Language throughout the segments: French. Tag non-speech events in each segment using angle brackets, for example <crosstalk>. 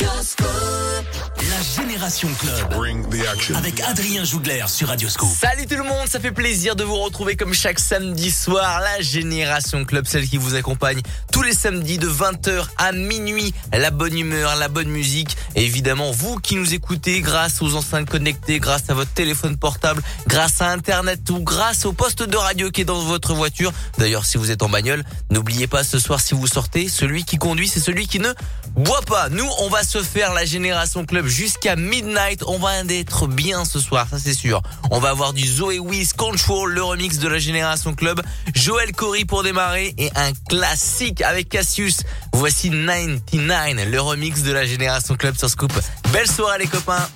Just go. La Génération Club. Avec Adrien Jougler sur Radioscope. Salut tout le monde, ça fait plaisir de vous retrouver comme chaque samedi soir. La Génération Club, celle qui vous accompagne tous les samedis de 20h à minuit. La bonne humeur, la bonne musique. Et évidemment, vous qui nous écoutez grâce aux enceintes connectées, grâce à votre téléphone portable, grâce à Internet ou grâce au poste de radio qui est dans votre voiture. D'ailleurs, si vous êtes en bagnole, n'oubliez pas ce soir si vous sortez, celui qui conduit, c'est celui qui ne boit pas. Nous, on va se faire la Génération Club jusqu'à midnight. On va être bien ce soir, ça c'est sûr. On va avoir du Zoé Wiz Control, le remix de la Génération Club. Joël Cory pour démarrer et un classique avec Cassius. Voici 99, le remix de la Génération Club sur Scoop. Belle soirée les copains.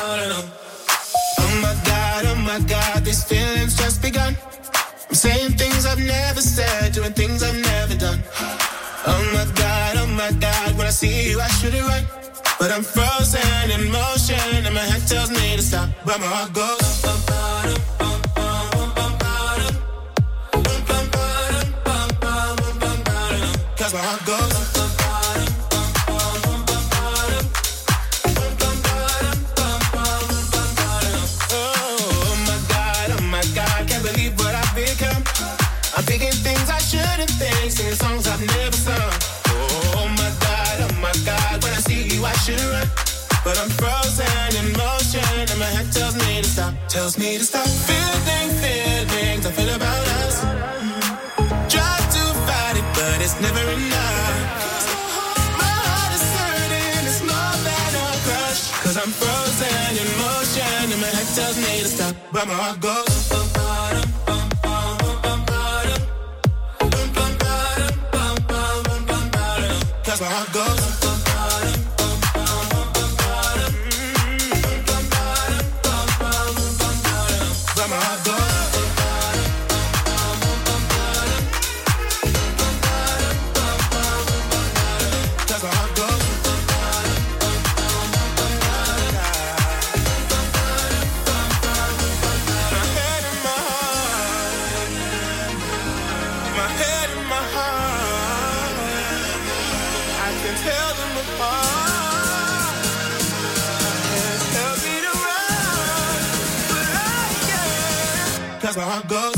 Oh my God, oh my God, these feelings just begun. I'm saying things I've never said, doing things I've never done. Oh my God, oh my God, when I see you, I should it right. But I'm frozen in motion, and my head tells me to stop, but my heart goes. bum, ba-dum, to stop, but my heart goes. My heart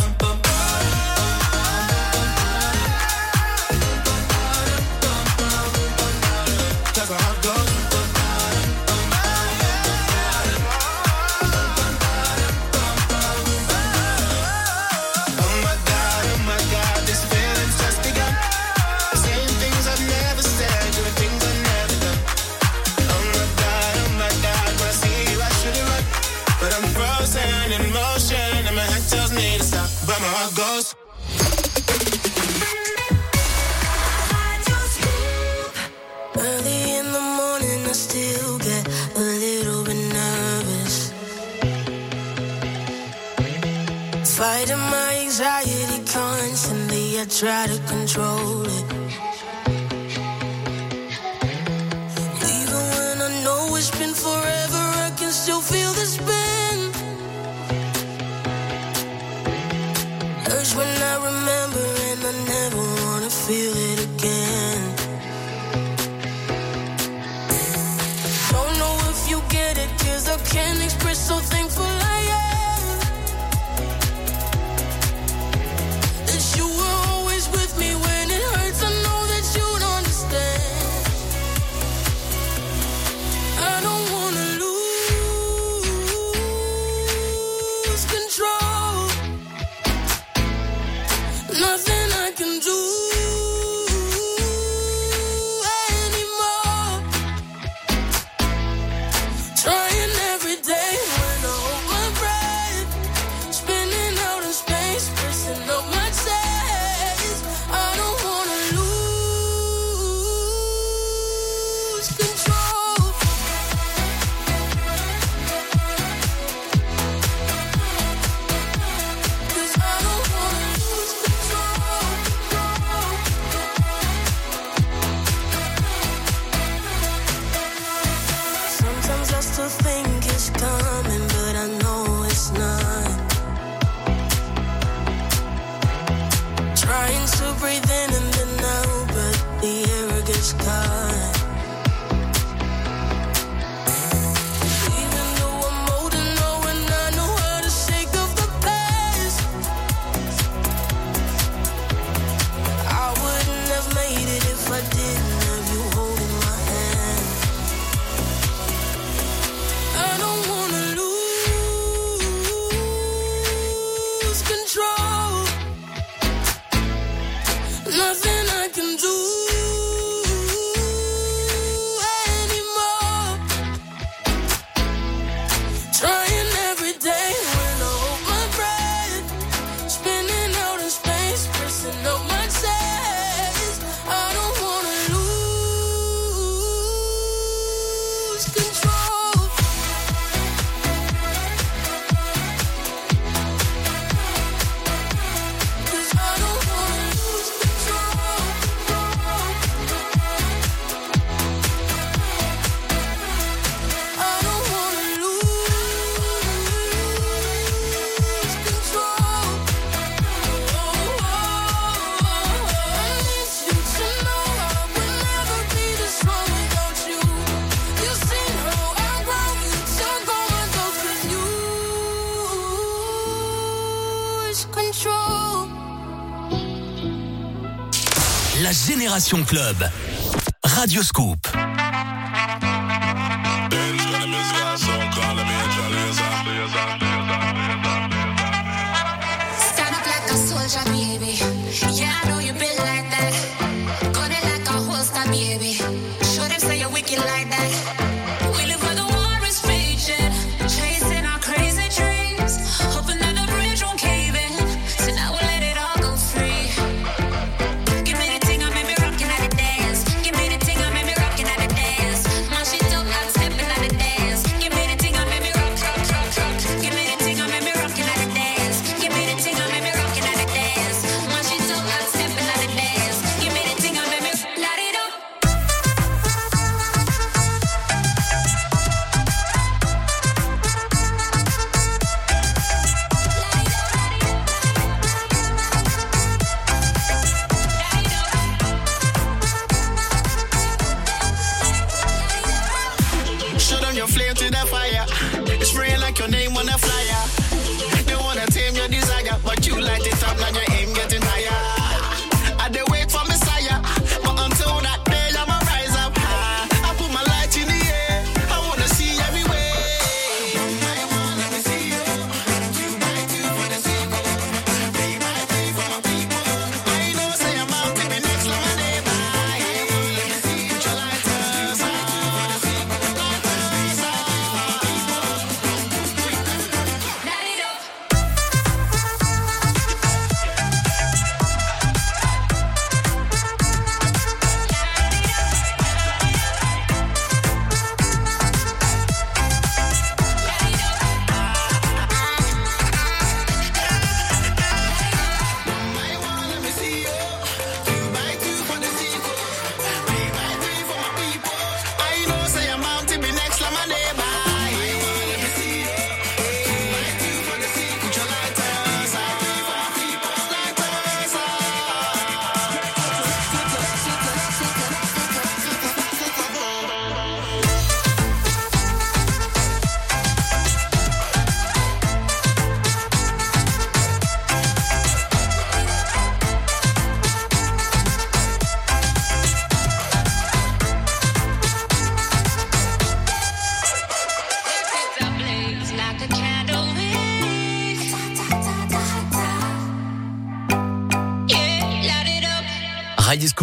try to Club. Radio Scoop.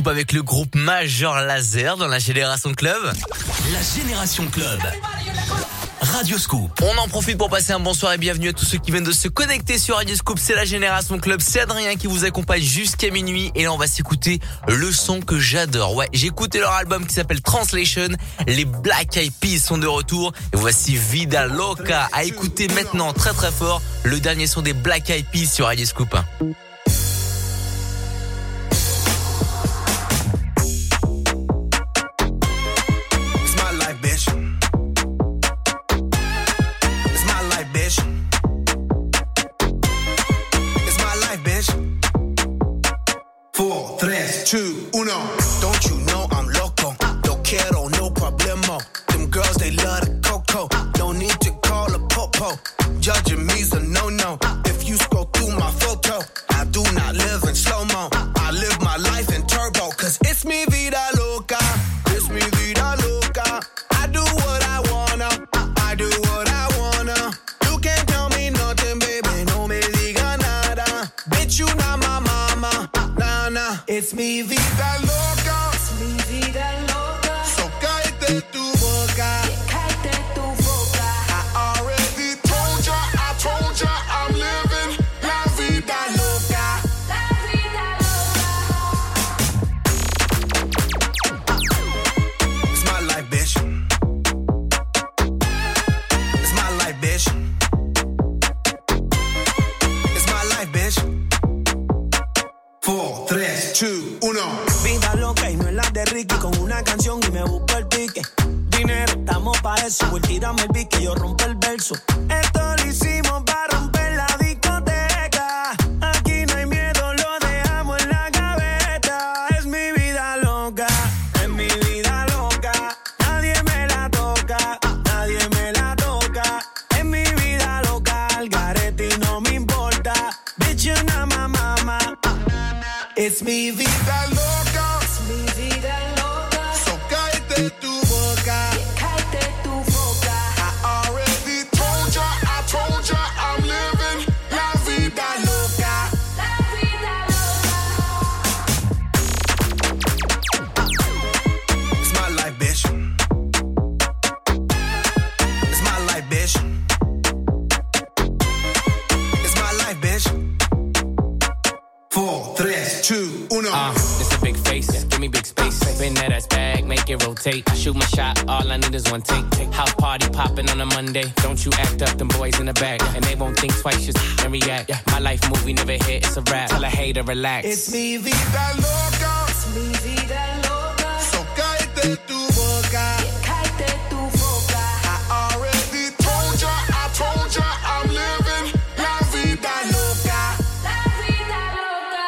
Avec le groupe Major Laser dans la Génération Club. La Génération Club. Radio Scoop. On en profite pour passer un bonsoir et bienvenue à tous ceux qui viennent de se connecter sur Radio Scoop. C'est la Génération Club. C'est Adrien qui vous accompagne jusqu'à minuit. Et là, on va s'écouter le son que j'adore. Ouais, j'ai écouté leur album qui s'appelle Translation. Les Black Eyed Peas sont de retour. Et voici Vida Loca à écouter maintenant très très fort. Le dernier son des Black Eyed Peas sur Radio Scoop. Up, them boys in the back. And they won't think twice, just and react. My life movie never hit, it's a rap. Tell a hater, relax. It's mi vida Vida loca. Es mi vida loca. So cállate tu boca. Cállate tu boca. I already told ya, I told ya, I'm living la vida loca. La vida loca.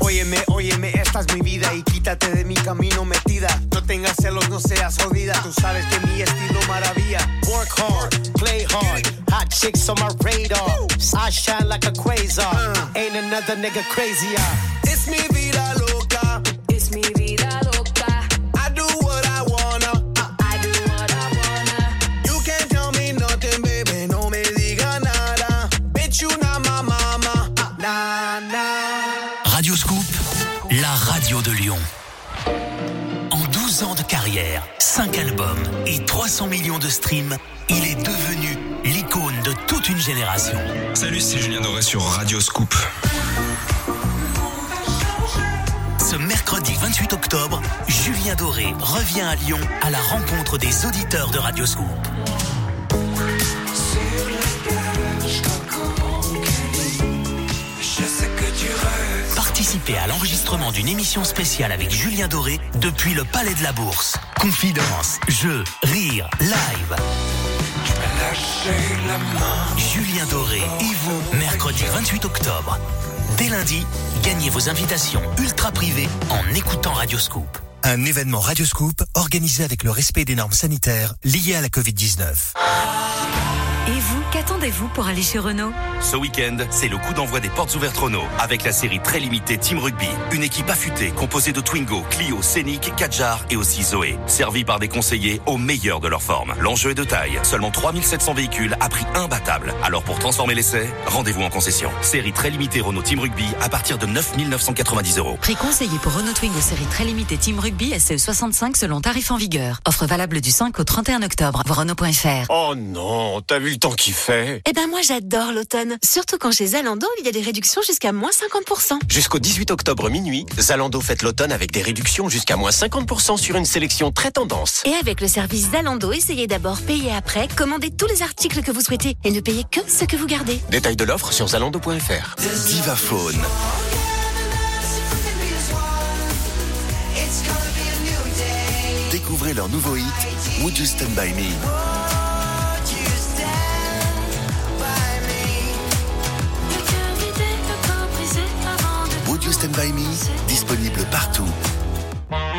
Óyeme, óyeme, esta es mi vida y quítate de mi camino metida. Celos, no seas jodida. Tú sabes que mi estilo maravilla. Work hard, play hard. Hot chicks on my radar. I shine like a quasar. Ain't another nigga crazier. De streams, il est devenu l'icône de toute une génération. Salut, c'est Julien Doré sur Radio Scoop. Ce mercredi 28 octobre, Julien Doré revient à Lyon à la rencontre des auditeurs de Radio Scoop. Participez à l'enregistrement d'une émission spéciale avec Julien Doré depuis le Palais de la Bourse. Confidence, jeux, rire, live. Julien Doré et vous, mercredi 28 octobre. Dès lundi, gagnez vos invitations ultra privées en écoutant Radio Scoop. Un événement Radio Scoop organisé avec le respect des normes sanitaires liées à la Covid-19. Et vous Qu'attendez-vous pour aller chez Renault? Ce week-end, c'est le coup d'envoi des portes ouvertes Renault avec la série très limitée Team Rugby. Une équipe affûtée composée de Twingo, Clio, Scénic, Kadjar et aussi Zoé. Servie par des conseillers au meilleur de leur forme. L'enjeu est de taille. Seulement 3700 véhicules à prix imbattable. Alors pour transformer l'essai, rendez-vous en concession. Série très limitée Renault Team Rugby à partir de 9 990 euros. Prix conseillé pour Renault Twingo série très limitée Team Rugby SE65 selon tarif en vigueur. Offre valable du 5 au 31 octobre. Voir Renault.fr. Oh non, t'as vu le temps qu'il fait? Eh ben moi j'adore l'automne. Surtout quand chez Zalando, il y a des réductions jusqu'à moins 50%. Jusqu'au 18 octobre minuit, Zalando fête l'automne avec des réductions jusqu'à moins 50% sur une sélection très tendance. Et avec le service Zalando, essayez d'abord, payer après, commandez tous les articles que vous souhaitez et ne payez que ce que vous gardez. Détail de l'offre sur zalando.fr. Divaphone. Découvrez leur nouveau hit, Would You Stand By Me? Would.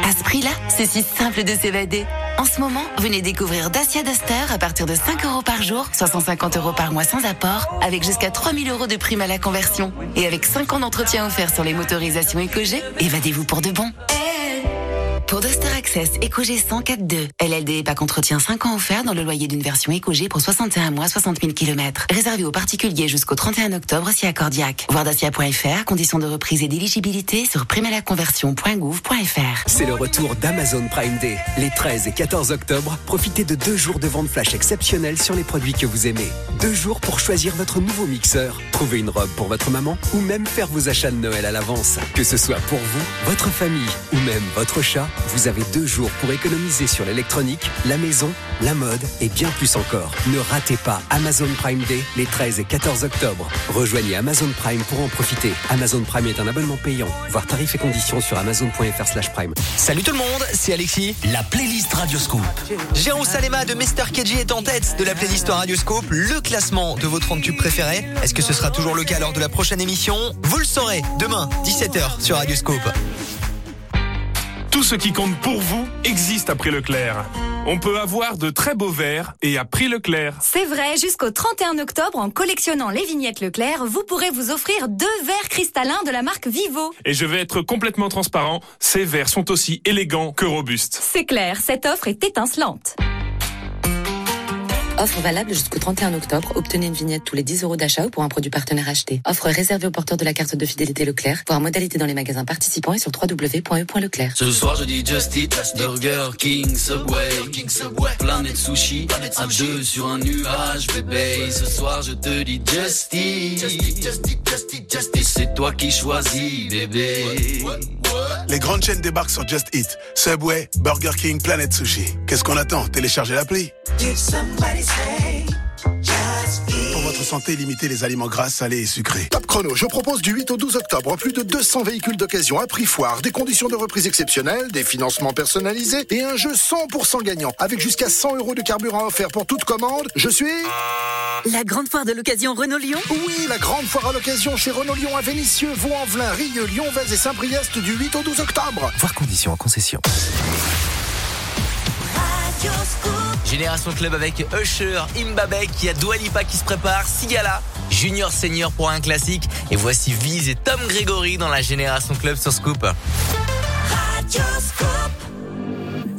À ce prix-là, c'est si simple de s'évader. En ce moment, venez découvrir Dacia Duster à partir de 5 euros par jour, 650 euros par mois sans apport, avec jusqu'à 3000 euros de prime à la conversion. Et avec 5 ans d'entretien offert sur les motorisations EcoG, évadez-vous pour de bon. Pour Duster Access EcoG 104.2, LLD pack entretien 5 ans offerts dans le loyer d'une version EcoG pour 61 mois, 60 000 km. Réservé aux particuliers jusqu'au 31 octobre si accordiaque. Voir dacia.fr, conditions de reprise et d'éligibilité sur primalaconversion.gouv.fr. C'est le retour d'Amazon Prime Day. Les 13 et 14 octobre, profitez de deux jours de vente flash exceptionnelle sur les produits que vous aimez. Deux jours pour choisir votre nouveau mixeur, trouver une robe pour votre maman ou même faire vos achats de Noël à l'avance. Que ce soit pour vous, votre famille ou même votre chat, vous avez deux jours pour économiser sur l'électronique, la maison, la mode et bien plus encore. Ne ratez pas Amazon Prime Day les 13 et 14 octobre. Rejoignez Amazon Prime pour en profiter. Amazon Prime est un abonnement payant. Voir tarifs et conditions sur amazon.fr slash prime. Salut tout le monde, c'est Alexis. La playlist Radioscoop. Jérôme Salema de Mr. KG est en tête de la playlist Radioscope, le classement de vos 30 tubes préférés. Est-ce que ce sera toujours le cas lors de la prochaine émission? Vous le saurez demain, 17h sur Radioscope. Tout ce qui compte pour vous existe à Prix Leclerc. On peut avoir de très beaux verres et à Prix Leclerc. C'est vrai, jusqu'au 31 octobre, en collectionnant les vignettes Leclerc, vous pourrez vous offrir deux verres cristallins de la marque Vivo. Et je vais être complètement transparent, ces verres sont aussi élégants que robustes. C'est clair, cette offre est étincelante. Offre valable jusqu'au 31 octobre. Obtenez une vignette tous les 10 euros d'achat ou pour un produit partenaire acheté. Offre réservée aux porteurs de la carte de fidélité Leclerc. Voir modalité dans les magasins participants et sur www.e.leclerc. Ce soir je dis Just Eat, Burger King, Subway, King Subway, Planète Sushi, à deux sur un nuage, bébé. Ce soir je te dis Just Eat, et c'est toi qui choisis, bébé. Les grandes chaînes débarquent sur Just Eat. Subway, Burger King, Planet Sushi. Qu'est-ce qu'on attend? Téléchargez l'appli. Pour votre santé, limitez les aliments gras, salés et sucrés. Top chrono, je propose du 8 au 12 octobre plus de 200 véhicules d'occasion à prix foire, des conditions de reprise exceptionnelles, des financements personnalisés et un jeu 100% gagnant avec jusqu'à 100 euros de carburant offert pour toute commande. Je suis... La grande foire de l'occasion Renault-Lyon Oui, la grande foire à l'occasion chez Renault-Lyon à Vénissieux, Vaux-en-Velin, Rieux, Lyon-Vez et Saint-Priest du 8 au 12 octobre. Voir conditions en concession. Génération Club avec Usher, Imbabek, il y a Doualipa qui se prépare, Sigala, Junior Senior pour un classique. Et voici Viz et Tom Gregory dans la Génération Club sur Scoop.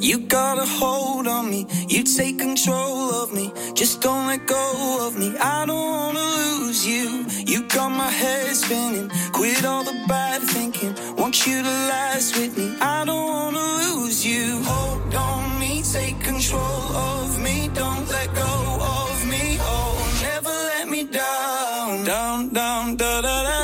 You got a hold on me, you take control of me. Just don't let go of me. I don't wanna lose you. You got my head spinning, quit all the bad thinking. Want you to last with me. I don't wanna lose you. Hold on me, take control of me. Don't let go of me. Oh, never let me down. Down, down, da da da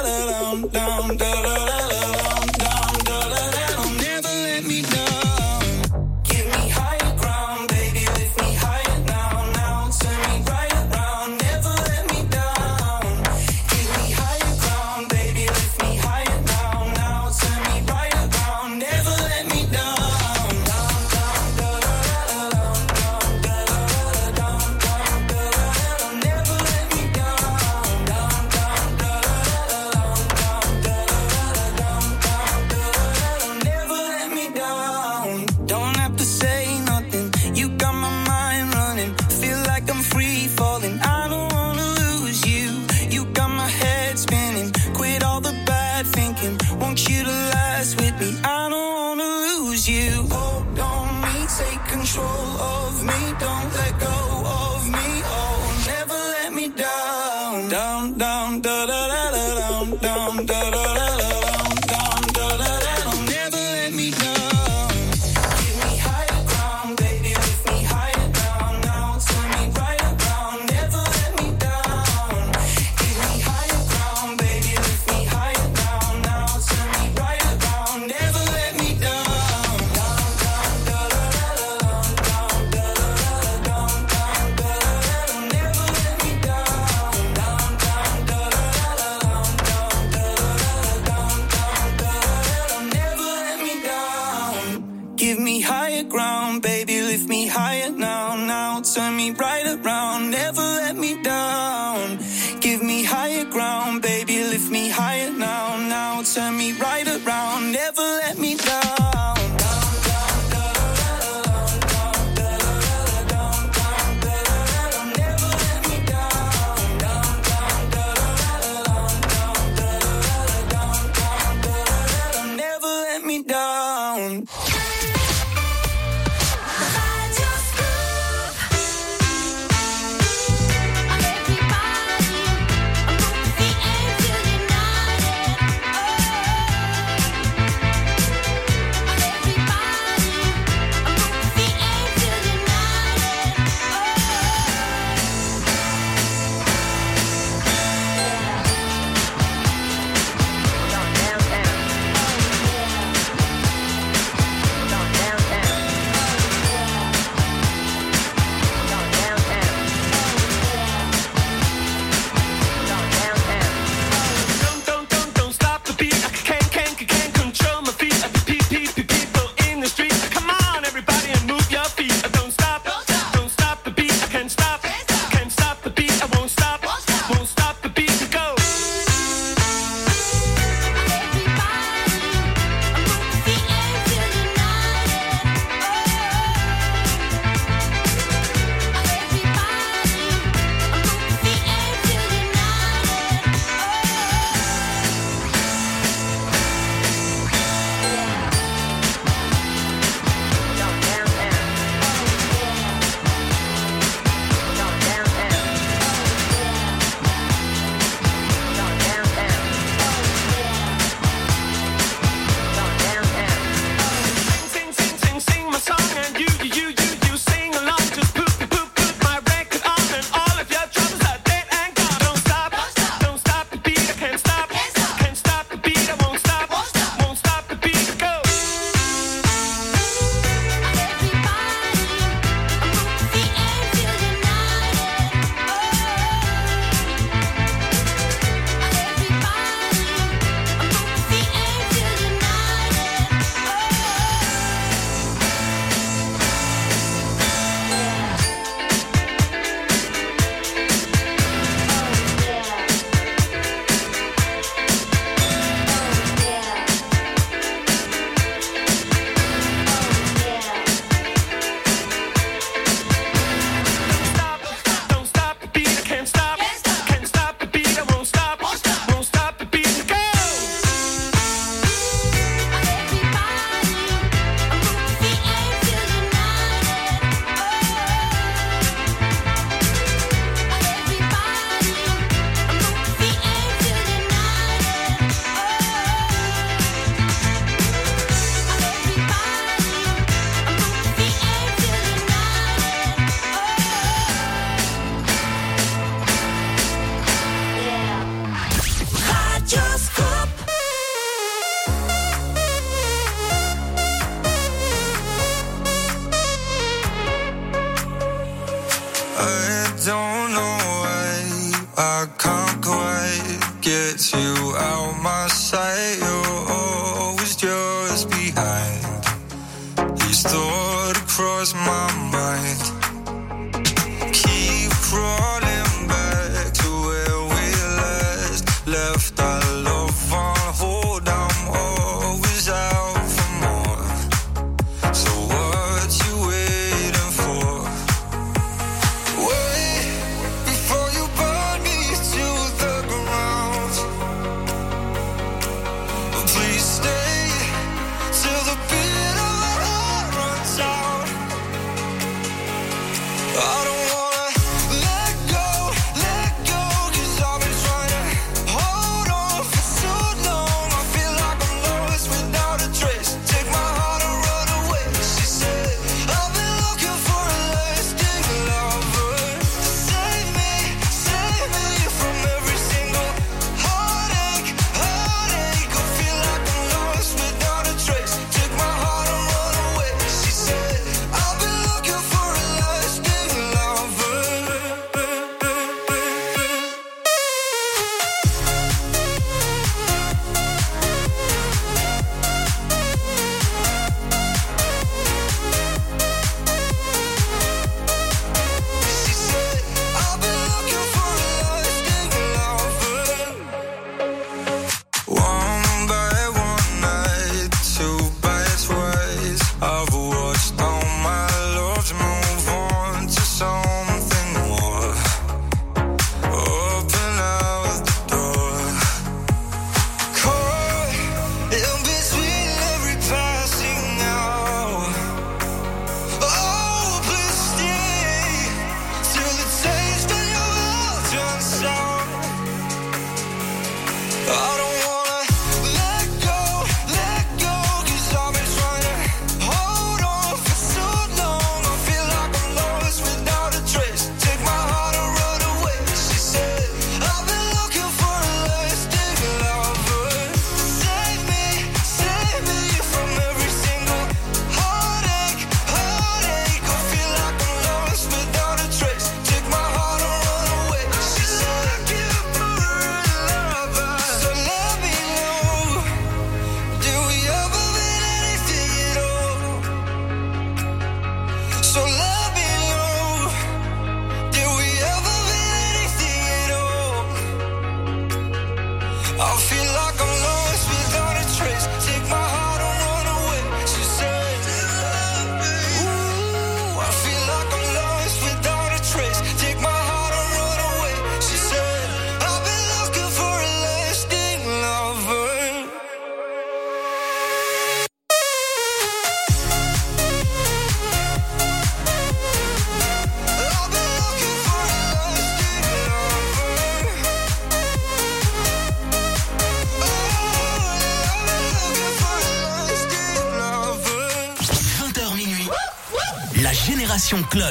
I can't quite get you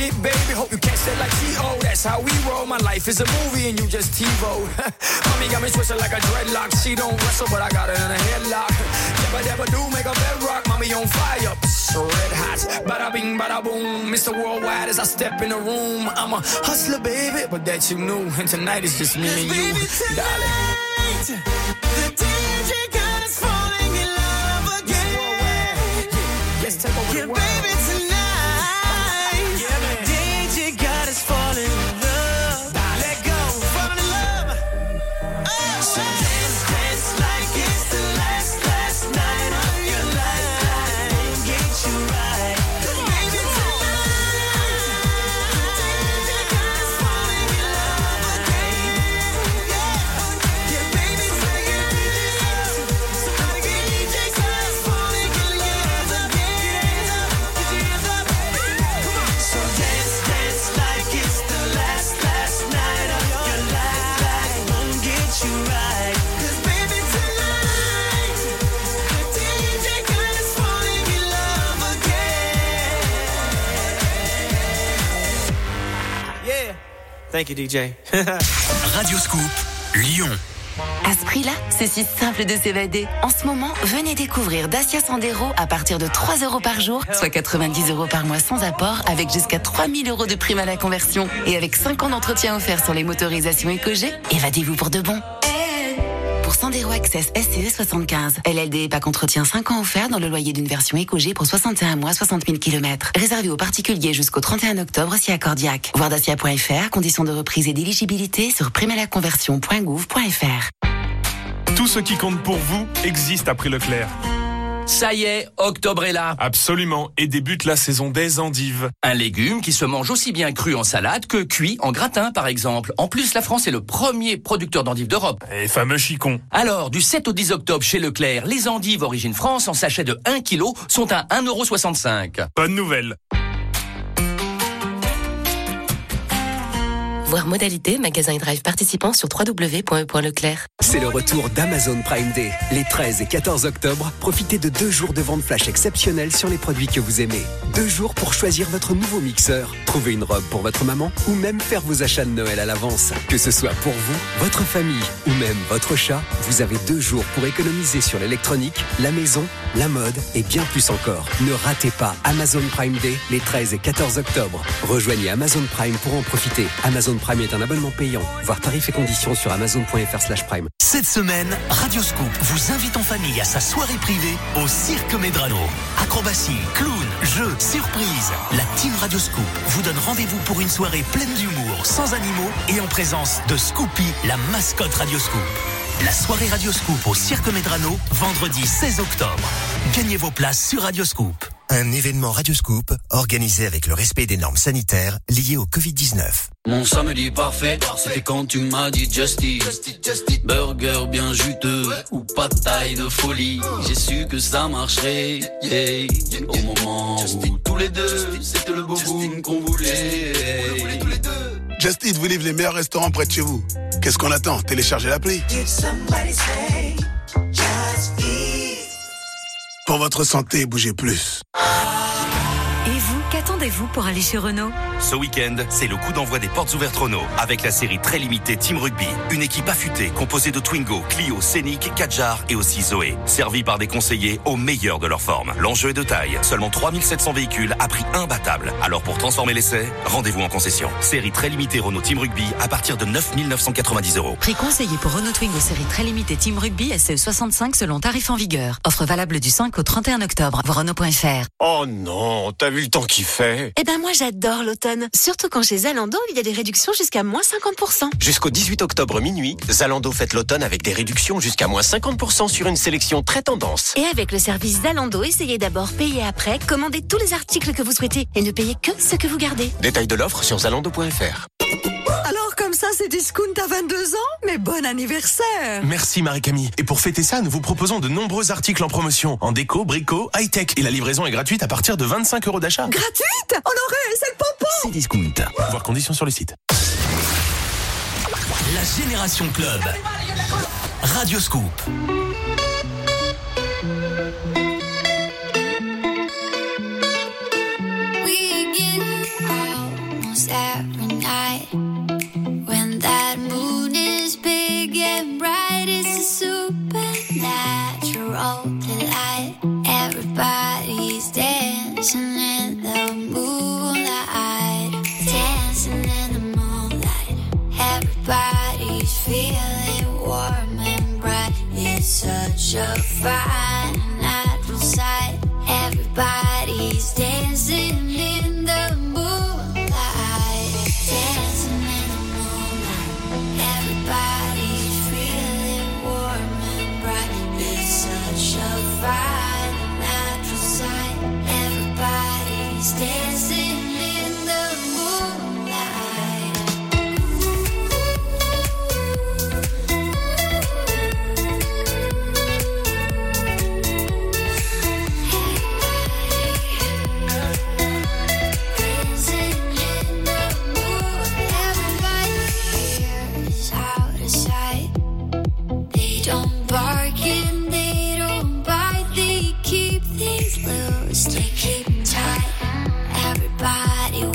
Get it, baby, hope you catch that like T.O. That's how we roll. My life is a movie and you just TiVo. <laughs> Mommy got me twisted like a dreadlock. She don't wrestle, but I got her in a headlock. Never, never do make a bedrock. Mommy on fire, Psst, red hot. Bada bing, bada boom. Mr. Worldwide as I step in the room. I'm a hustler, baby, but that you knew. And tonight is just me and you, darling. The DJ got us falling in love again. Let's take over the world. Thank you, DJ. <laughs> Radio Scoop, Lyon. À ce prix-là, c'est si simple de s'évader. En ce moment, venez découvrir Dacia Sandero à partir de 3 euros par jour, soit 90 euros par mois sans apport, avec jusqu'à 3000 euros de prime à la conversion. Et avec 5 ans d'entretien offert sur les motorisations EcoG, évadez-vous pour de bon. Pour Sandero Access SCE 75, LLD pas entretien 5 ans offert dans le loyer d'une version EcoG pour 61 mois, 60 000 km. Réservé aux particuliers jusqu'au 31 octobre si accordiaque. Voir dacia.fr, conditions de reprise et d'éligibilité sur primalaconversion.gouv.fr. Tout ce qui compte pour vous existe à prix Leclerc. Ça y est, octobre est là. Absolument, et débute la saison des endives. Un légume qui se mange aussi bien cru en salade que cuit en gratin, par exemple. En plus, la France est le premier producteur d'endives d'Europe. Et fameux chicon. Alors, du 7 au 10 octobre chez Leclerc, les endives origine France en sachet de 1 kg sont à 1,65€. Bonne nouvelle. Voir modalité, magasin et drive participants sur www.e.leclerc. C'est le retour d'Amazon Prime Day. Les 13 et 14 octobre, profitez de deux jours de vente flash exceptionnelle sur les produits que vous aimez. Deux jours pour choisir votre nouveau mixeur, trouver une robe pour votre maman ou même faire vos achats de Noël à l'avance. Que ce soit pour vous, votre famille ou même votre chat, vous avez deux jours pour économiser sur l'électronique, la maison, la mode et bien plus encore. Ne ratez pas Amazon Prime Day les 13 et 14 octobre. Rejoignez Amazon Prime pour en profiter. Prime est un abonnement payant. Voir tarifs et conditions sur amazon.fr prime. Cette semaine, Radioscoop vous invite en famille à sa soirée privée au Cirque Medrano. Acrobatie, clown, jeux, surprise. La team Radioscoop vous donne rendez-vous pour une soirée pleine d'humour, sans animaux et en présence de Scoopy, la mascotte Radioscoop. La soirée Radioscoop au Cirque Medrano, vendredi 16 octobre. Gagnez vos places sur Radioscoop. Un événement Radioscoop organisé avec le respect des normes sanitaires liées au Covid-19. Mon samedi parfait, c'était quand tu m'as dit Just Eat. Burger bien juteux ou pas de taille de folie. J'ai su que ça marcherait, yeah. Au moment où tous les deux, c'était le beau boom qu'on voulait. Just Eat vous livre les meilleurs restaurants près de chez vous. Qu'est-ce qu'on attend? Téléchargez l'appli. Pour votre santé, bougez plus. Qu'attendez-vous pour aller chez Renault Ce week-end, c'est le coup d'envoi des portes ouvertes Renault avec la série très limitée Team Rugby. Une équipe affûtée composée de Twingo, Clio, Scénic, Kadjar et aussi Zoé. Servie par des conseillers au meilleur de leur forme. L'enjeu est de taille. Seulement 3700 véhicules à prix imbattable. Alors pour transformer l'essai, rendez-vous en concession. Série très limitée Renault Team Rugby à partir de 9 990 euros. Prix conseillé pour Renault Twingo série très limitée Team Rugby SE 65 selon tarif en vigueur. Offre valable du 5 au 31 octobre. Voir Renault.fr. Oh non, t'as vu le temps qu'il fait? Eh ben moi j'adore l'automne. Surtout quand chez Zalando, il y a des réductions jusqu'à moins 50%. Jusqu'au 18 octobre minuit, Zalando fête l'automne avec des réductions jusqu'à moins 50% sur une sélection très tendance. Et avec le service Zalando, essayez d'abord, payer après, commandez tous les articles que vous souhaitez et ne payez que ce que vous gardez. Détails de l'offre sur zalando.fr. Alors comme ça, c'est discount à 22 ans Mais bon anniversaire Merci Marie-Camille. Et pour fêter ça, nous vous proposons de nombreux articles en promotion, en déco, brico, high-tech. Et la livraison est gratuite à partir de 25 euros d'achat. Gratuite? Honoré, c'est le pompon C'est discount. Voir conditions sur le site. La Génération Club. Radioscoop. We supernatural delight. Everybody's dancing in the moonlight, dancing in the moonlight. Everybody's feeling warm and bright. It's such a fine natural sight. Everybody's dancing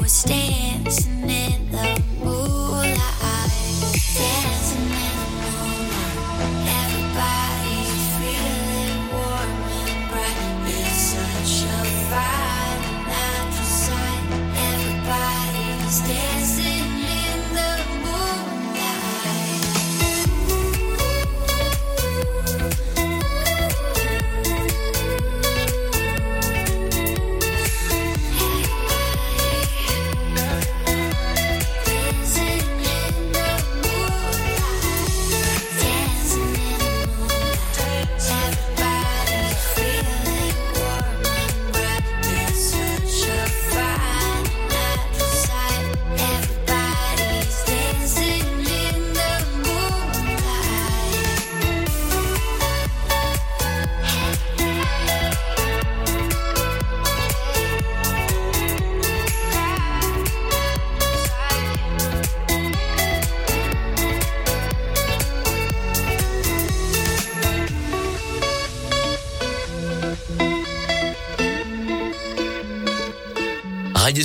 stay.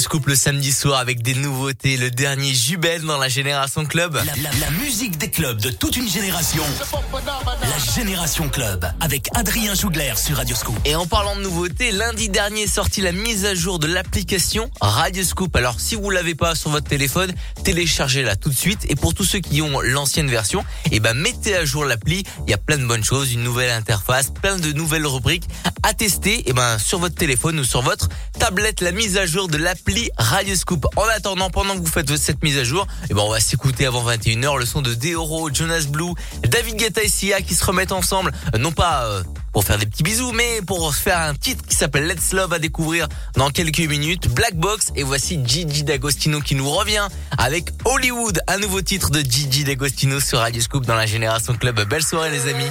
Scoop le samedi soir avec des nouveautés, le dernier Jubel dans la Génération Club. La, musique des clubs de toute une génération. Génération Club avec Adrien Jougler sur Radio Scoop. Et en parlant de nouveautés, lundi dernier est sortie la mise à jour de l'application Radio Scoop. Alors si vous l'avez pas sur votre téléphone, téléchargez-la tout de suite. Et pour tous ceux qui ont l'ancienne version, eh ben mettez à jour l'appli. Il y a plein de bonnes choses, une nouvelle interface, plein de nouvelles rubriques à tester. Et ben sur votre téléphone ou sur votre tablette, la mise à jour de l'appli Radio Scoop. En attendant, pendant que vous faites cette mise à jour, eh ben on va s'écouter avant 21h le son de Deoro, Jonas Blue, David Guetta et Sia qui se remettent ensemble, non pas euh, pour faire des petits bisous, mais pour faire un titre qui s'appelle Let's Love à découvrir dans quelques minutes. Black Box et voici Gigi D'Agostino qui nous revient avec Hollywood, un nouveau titre de Gigi D'Agostino sur Radio Scoop dans la Génération Club. Belle soirée les amis.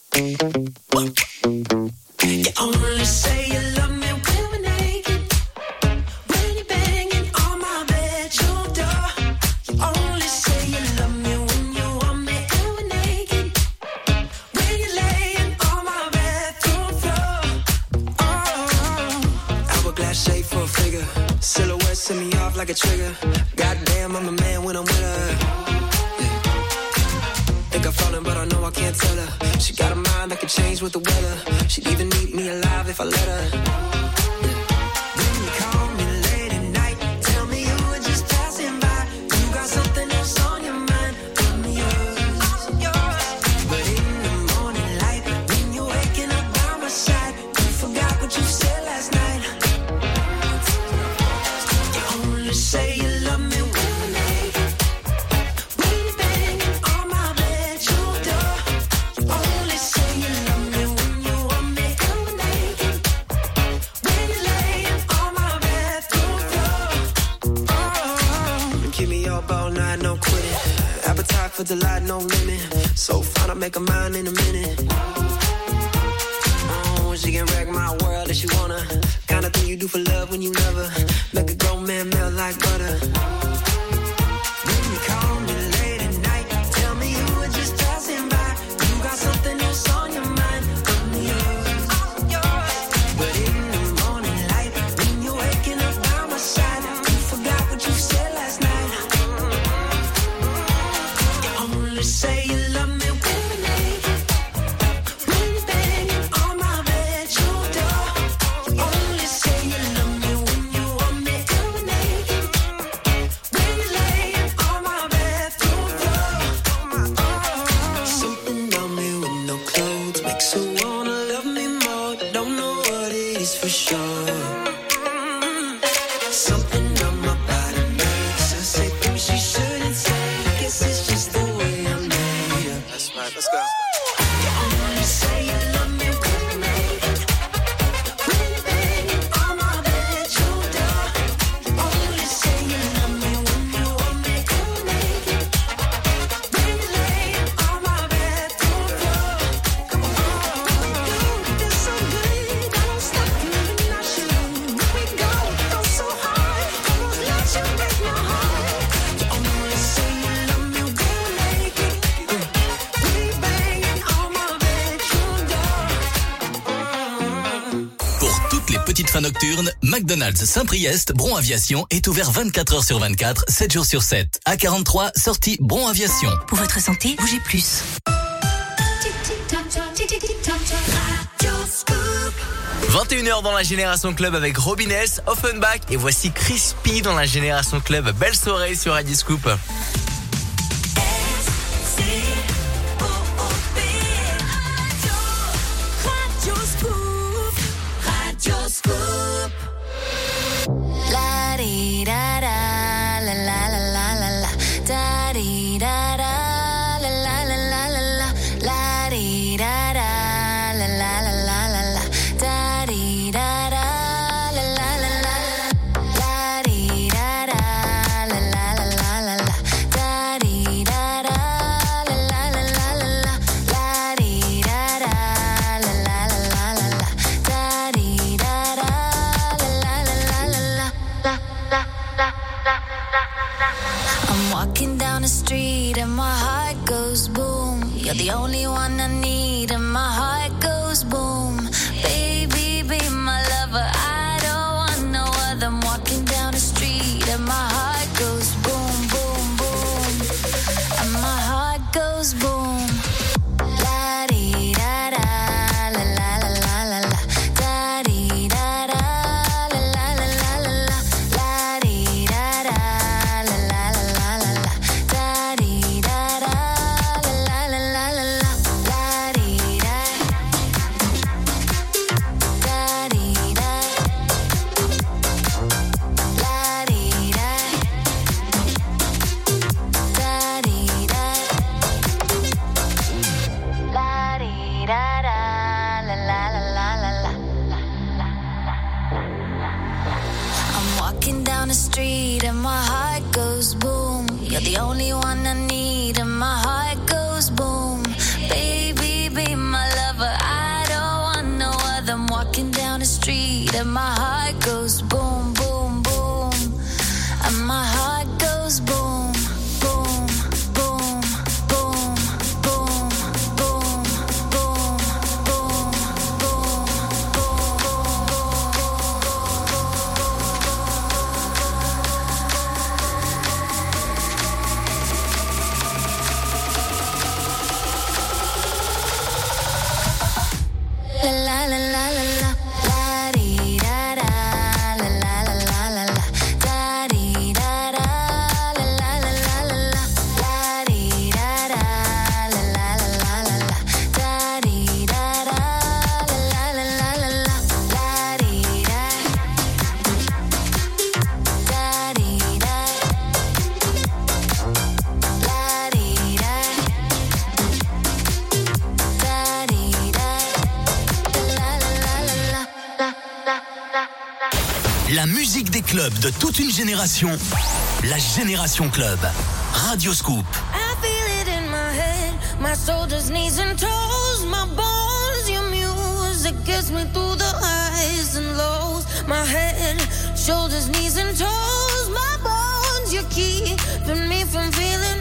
McDonald's Saint-Priest, Bron Aviation est ouvert 24 h sur 24, 7 jours sur 7. A43, sortie Bron Aviation. Pour votre santé, bougez plus. 21h dans la Génération Club avec Robinès, Offenbach et voici Crispy dans la Génération Club. Belle soirée sur Radio Scoop. the only one Génération Club, Radio Scoop. I feel it in my head, my shoulders, knees and toes, my bones, your music gets me through the highs and lows. My head, shoulders, knees and toes, my bones, you're keeping me from feeling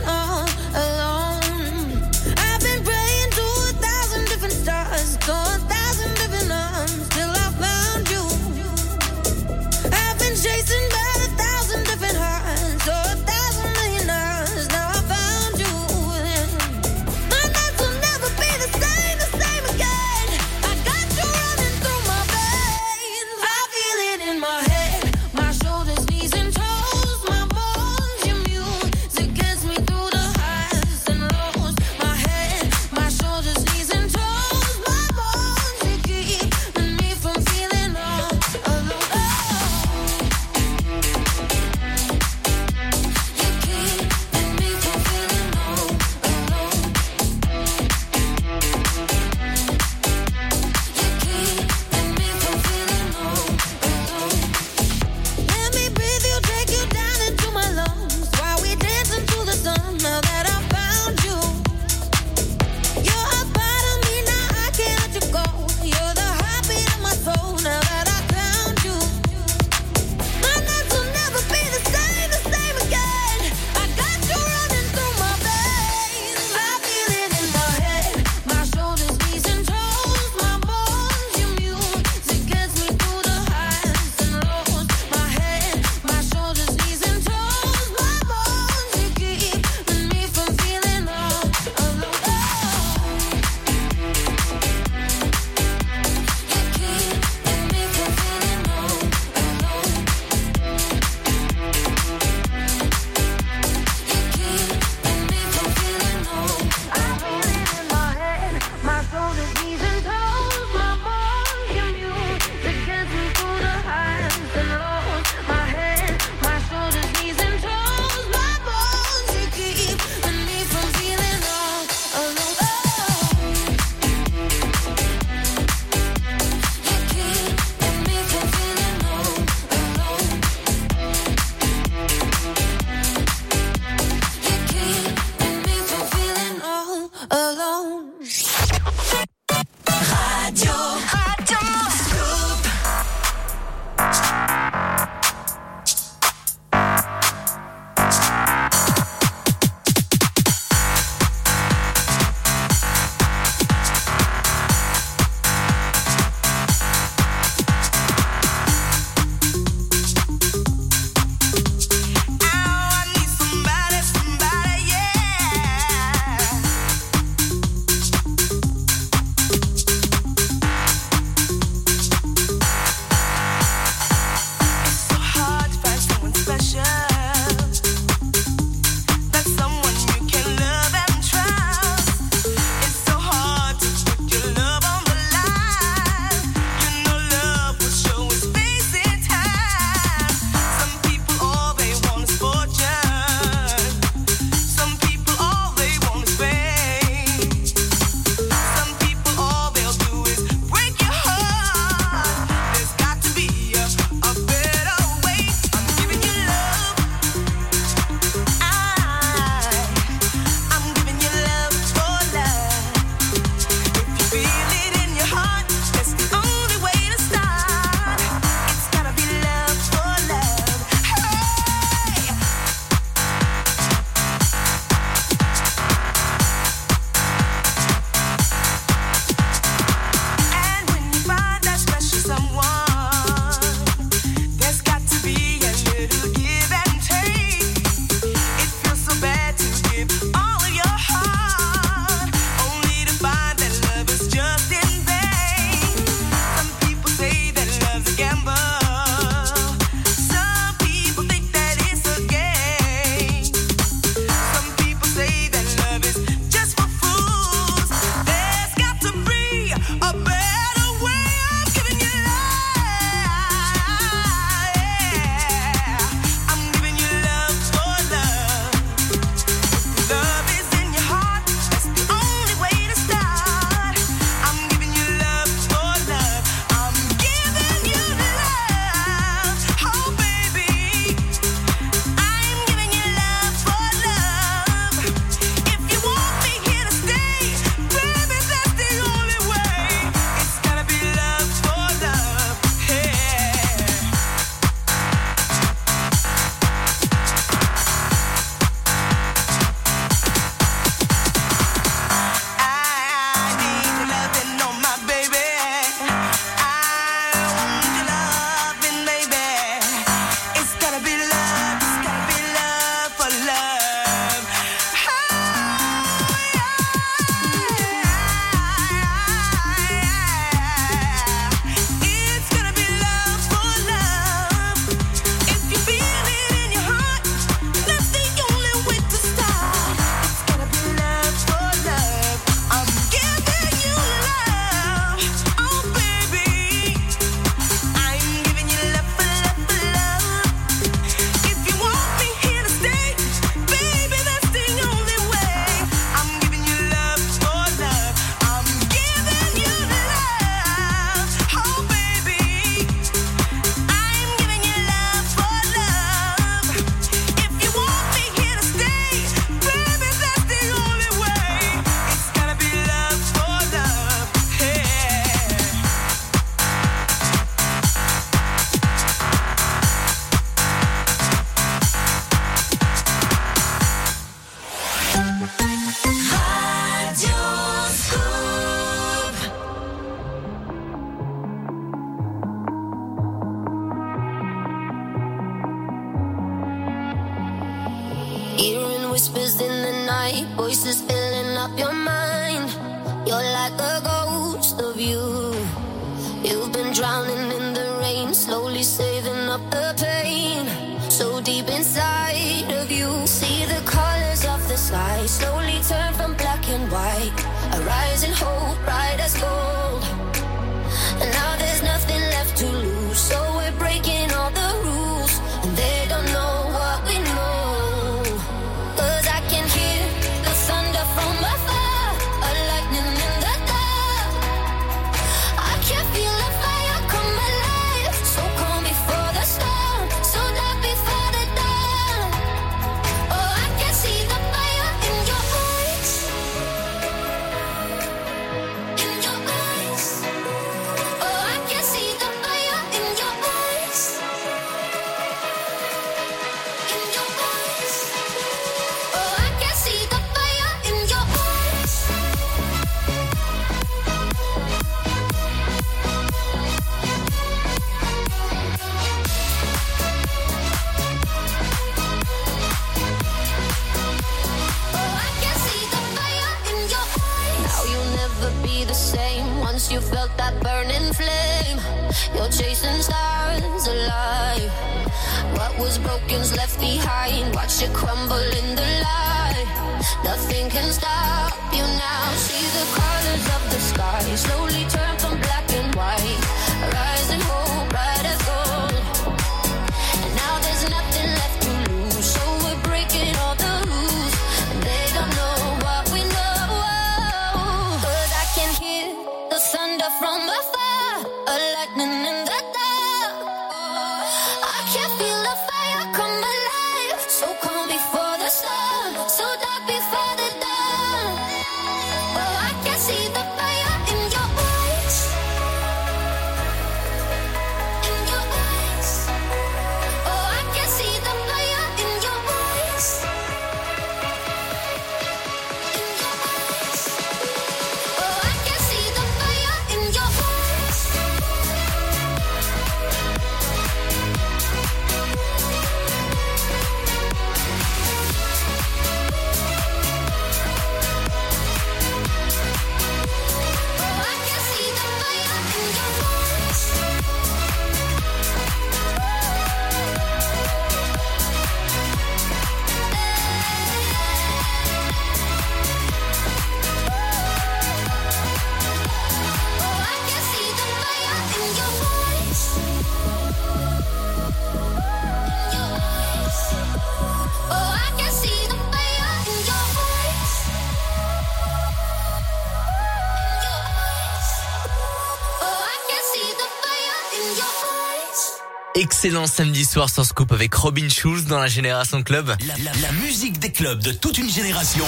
excellent samedi soir sur Scoop avec Robin Schulz dans la Génération Club. La, musique des clubs de toute une génération.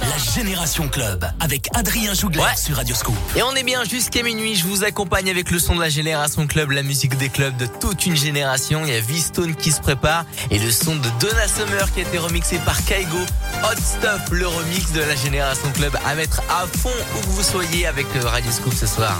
La Génération Club avec Adrien Jougler ouais. sur Radio Scoop. Et on est bien jusqu'à minuit. Je vous accompagne avec le son de la Génération Club, la musique des clubs de toute une génération. Il y a V-Stone qui se prépare et le son de Donna Summer qui a été remixé par Kaigo. Hot Stuff, le remix de la Génération Club à mettre à fond où vous soyez avec Radio Scoop ce soir.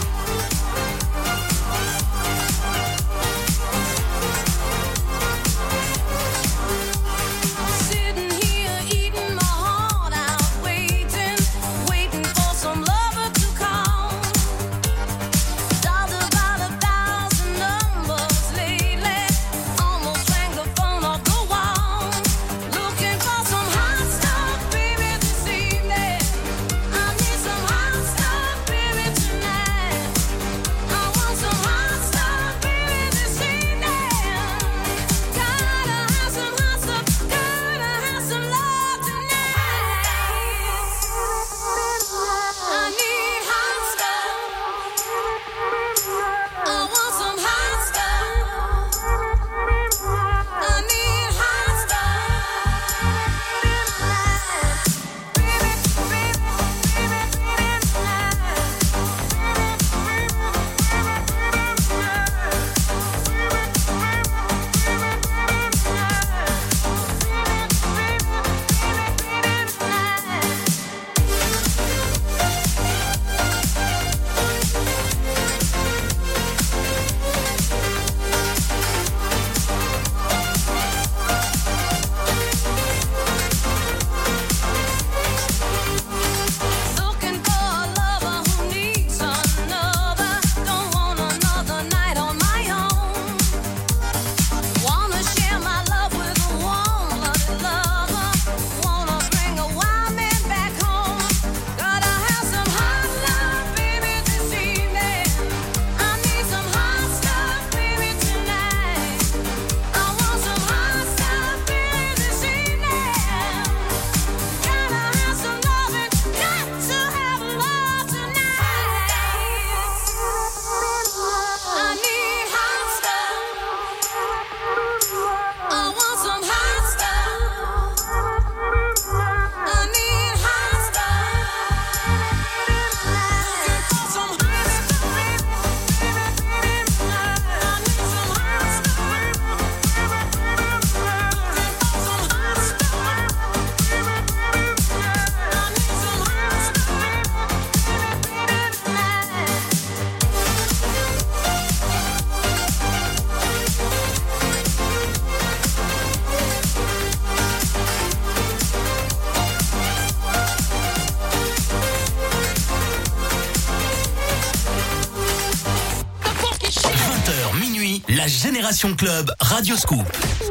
Club Radio Scoop.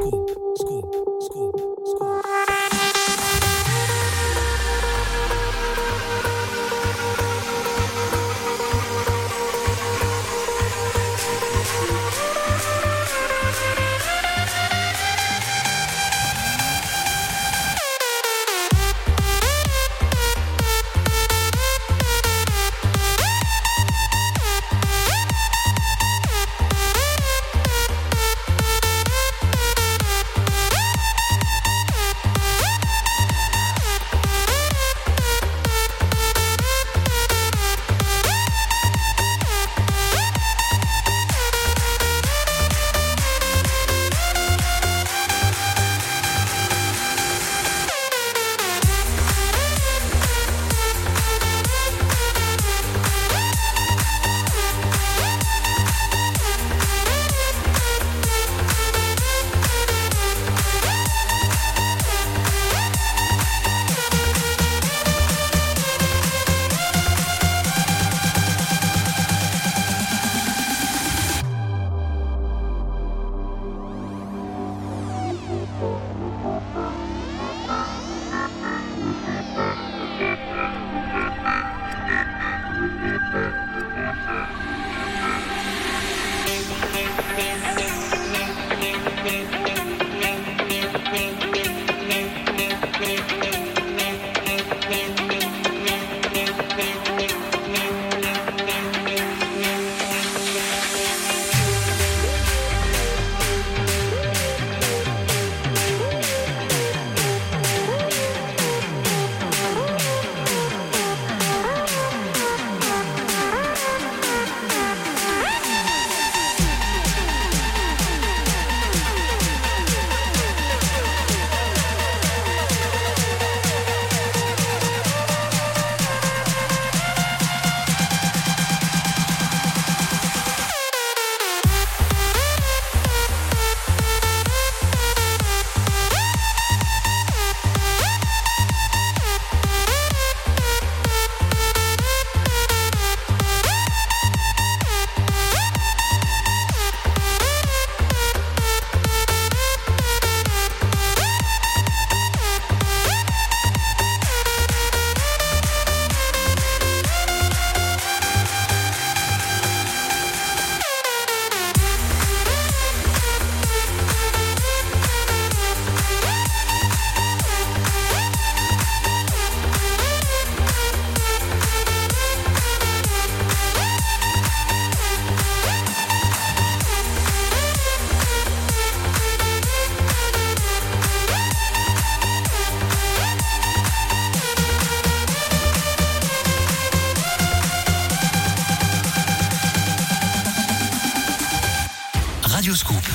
Radio Scoop.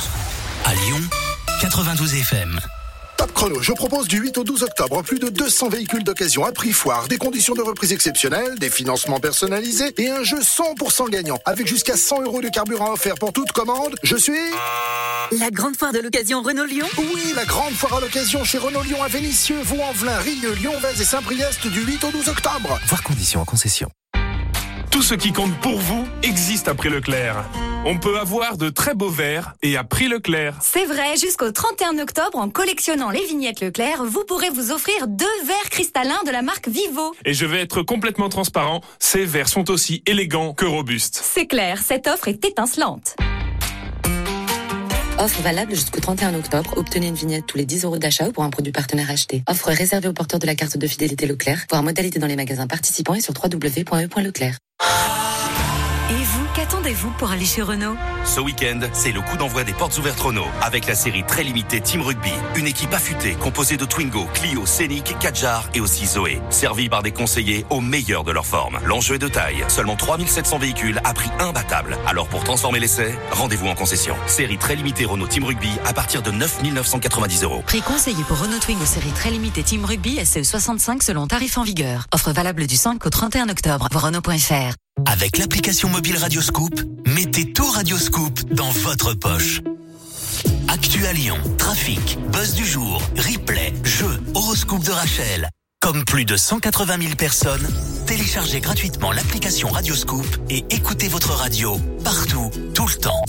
À Lyon, 92 FM. Top chrono, je propose du 8 au 12 octobre plus de 200 véhicules d'occasion à prix foire, des conditions de reprise exceptionnelles, des financements personnalisés et un jeu 100% gagnant avec jusqu'à 100 euros de carburant offert pour toute commande. Je suis... La grande foire de l'occasion Renault Lyon Oui, la grande foire à l'occasion chez Renault Lyon à Vénissieux, Vaux-en-Velin, Rieux, Lyon-Vez et Saint-Priest du 8 au 12 octobre. Voir conditions en concession. Tout ce qui compte pour vous existe à prix Leclerc. On peut avoir de très beaux verres et à prix Leclerc. C'est vrai, jusqu'au 31 octobre, en collectionnant les vignettes Leclerc, vous pourrez vous offrir deux verres cristallins de la marque Vivo. Et je vais être complètement transparent, ces verres sont aussi élégants que robustes. C'est clair, cette offre est étincelante. Offre valable jusqu'au 31 octobre. Obtenez une vignette tous les 10 euros d'achat ou pour un produit partenaire acheté. Offre réservée aux porteurs de la carte de fidélité Leclerc. Voir modalité dans les magasins participants et sur www.e.leclerc. Qu'attendez-vous pour aller chez Renault? Ce week-end, c'est le coup d'envoi des portes ouvertes Renault avec la série très limitée Team Rugby. Une équipe affûtée composée de Twingo, Clio, Scénic, Kadjar et aussi Zoé. Servie par des conseillers au meilleur de leur forme. L'enjeu est de taille. Seulement 3700 véhicules à prix imbattable. Alors pour transformer l'essai, rendez-vous en concession. Série très limitée Renault Team Rugby à partir de 9 990 euros. Prix conseillé pour Renault Twingo série très limitée Team Rugby SCE 65 selon tarif en vigueur. Offre valable du 5 au 31 octobre. Renault.fr. Avec l'application mobile Radioscoop, mettez tout Radioscoop dans votre poche. Actu à Lyon, trafic, buzz du jour, replay, jeux, horoscope de Rachel. Comme plus de 180 000 personnes, téléchargez gratuitement l'application Radioscoop et écoutez votre radio partout, tout le temps.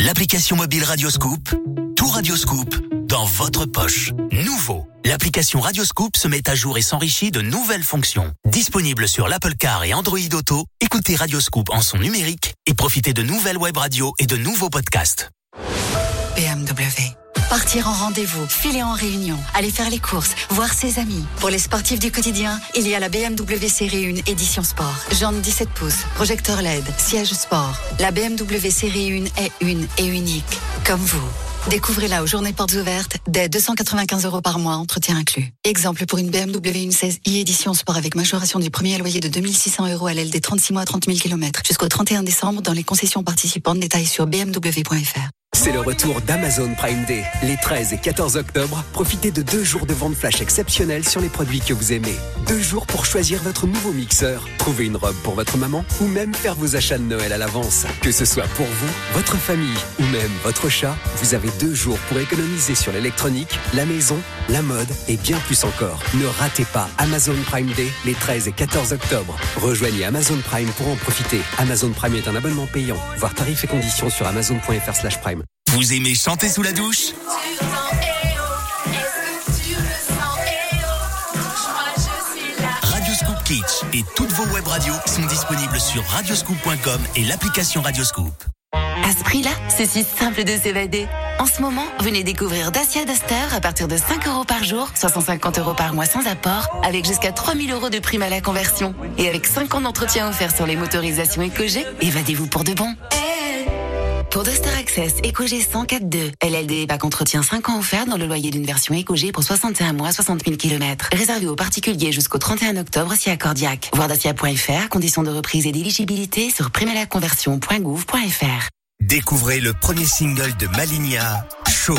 L'application mobile Radioscoop, tout Radioscoop dans votre poche. Nouveau, l'application Radioscoop se met à jour et s'enrichit de nouvelles fonctions. Disponible sur l'Apple Car et Android Auto, écoutez Radioscoop en son numérique et profitez de nouvelles web radios et de nouveaux podcasts. BMW. Partir en rendez-vous, filer en réunion, aller faire les courses, voir ses amis. Pour les sportifs du quotidien, il y a la BMW Série 1 édition sport. Janne 17 pouces, projecteur LED, siège sport. La BMW Série 1 est une et unique, comme vous. Découvrez-la aux journées portes ouvertes dès 295 euros par mois, entretien inclus. Exemple pour une BMW 1.16 e-édition sport avec majoration du premier loyer de 2600 euros à l'aile des 36 mois 30 000 km jusqu'au 31 décembre dans les concessions participantes. Détails sur bmw.fr. C'est le retour d'Amazon Prime Day. Les 13 et 14 octobre, profitez de deux jours de vente flash exceptionnels sur les produits que vous aimez. Deux jours pour choisir votre nouveau mixeur, trouver une robe pour votre maman ou même faire vos achats de Noël à l'avance. Que ce soit pour vous, votre famille ou même votre chat, vous avez deux jours pour économiser sur l'électronique, la maison, la mode et bien plus encore. Ne ratez pas Amazon Prime Day les 13 et 14 octobre. Rejoignez Amazon Prime pour en profiter. Amazon Prime est un abonnement payant. Voir tarifs et conditions sur amazon.fr/prime. Vous aimez chanter sous la douche Radioscoop Kitsch et toutes vos web radios sont disponibles sur radioscoop.com et l'application Radioscoop. À ce prix-là, c'est si simple de s'évader. En ce moment, venez découvrir Dacia Duster à partir de 5 euros par jour, 350 euros par mois sans apport, avec jusqu'à 3000 euros de prime à la conversion. Et avec 5 ans d'entretien offert sur les motorisations EcoG, évadez-vous pour de bon. Pour Duster Access EcoG 104.2, LLD bac entretien 5 ans offert dans le loyer d'une version EcoG pour 61 mois, 60 000 km. Réservé aux particuliers jusqu'au 31 octobre si accordiaque. Voir dacia.fr, conditions de reprise et d'éligibilité sur primelaconversion.gouv.fr. Découvrez le premier single de Malinia, Chaud.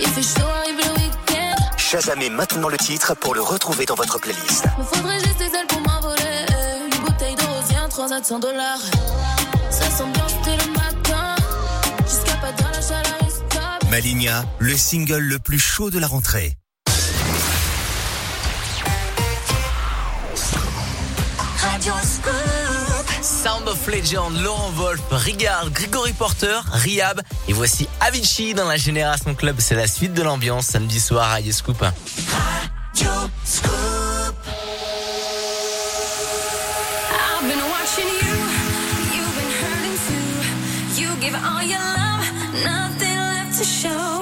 Il fait chaud, arrive le week-end. Shazamez maintenant le titre pour le retrouver dans votre playlist. Me faudrait juste des ailes pour m'envoler. Une bouteille de rosien, transaction dollars. Ça sent bien le matin. Malinia, le single le plus chaud de la rentrée. Sound of Legend, Laurent Wolf, Rigard, Grigory Porter, Riab. Et voici Avicii dans la Génération Club. C'est la suite de l'ambiance samedi soir à Scoop. I've been watching you. You've been hurting too. You give all your love, left to show.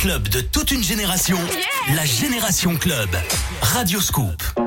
club de toute une génération, la Génération Club. Radio Scoop.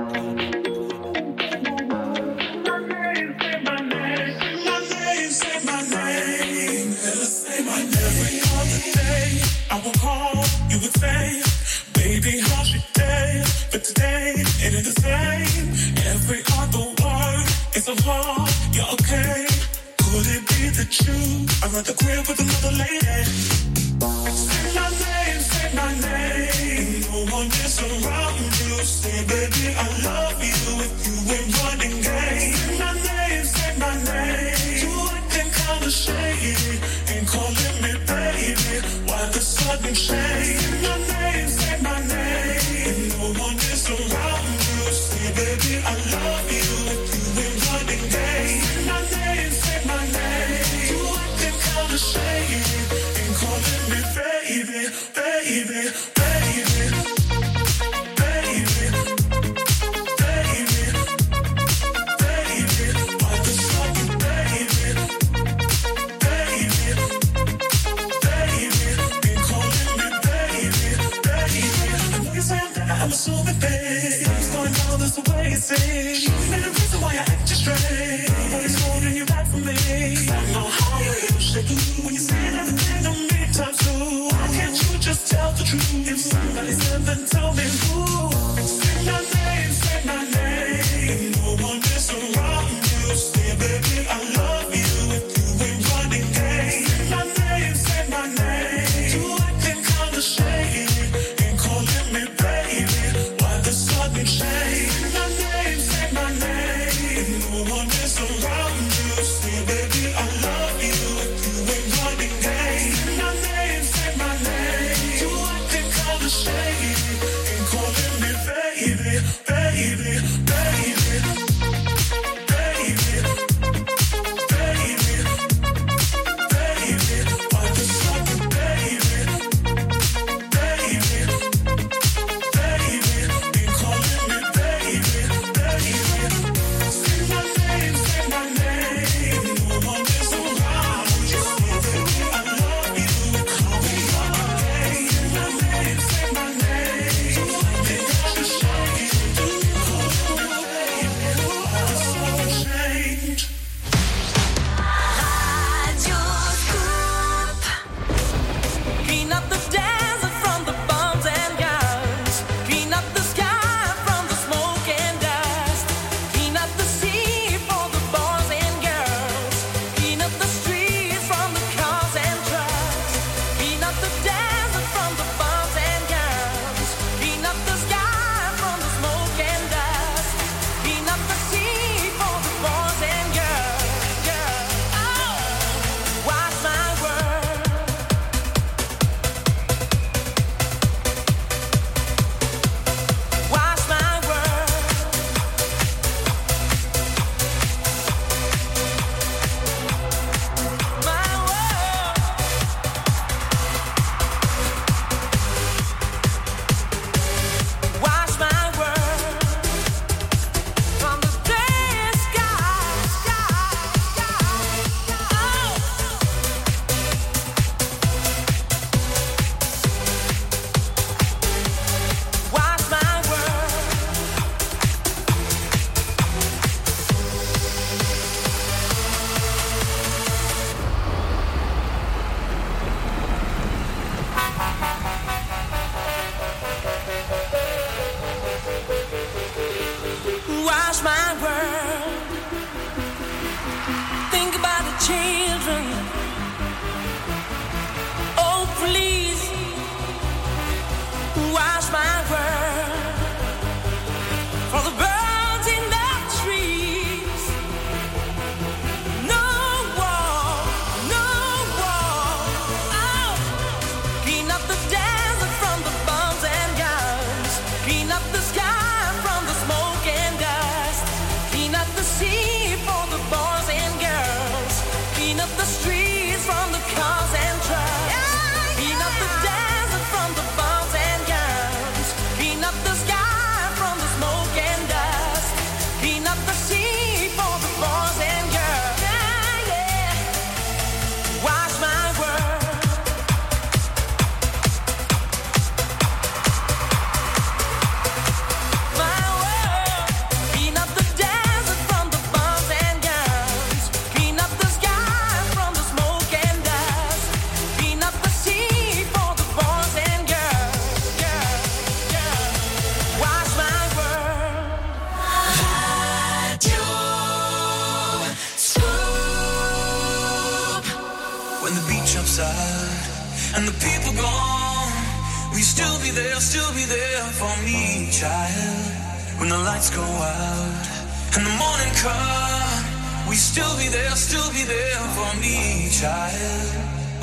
Come, we still be there, still be there for me, child.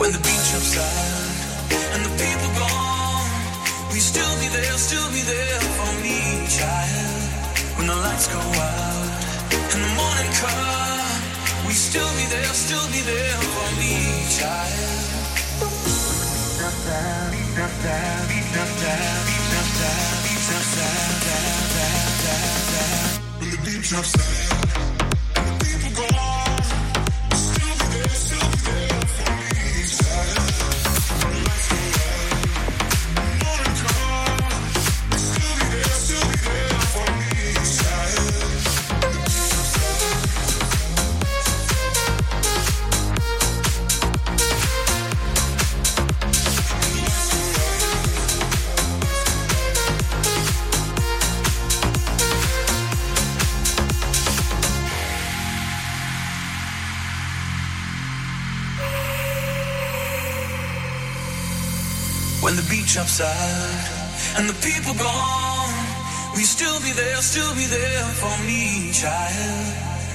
When the beat jumps out and the people gone, we still be there, still be there for me, child. When the lights go out and the morning come, we still be there, still be there for me, child. When the beat drops go on. And the people gone, we still be there, still be there for me, child.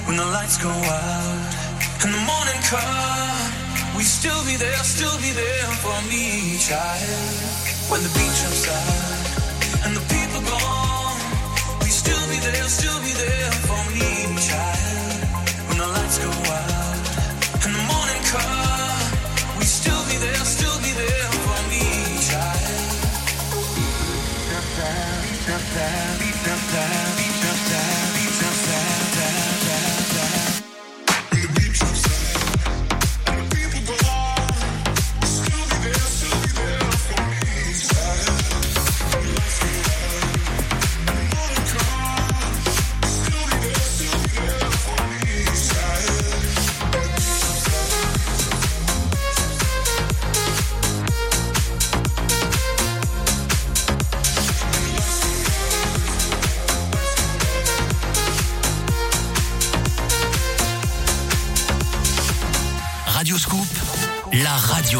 When the lights go out and the morning come, we still be there, still be there for me, child. When the jumps out and the people gone, we still be there, still be there for me, child. When the lights go out Radio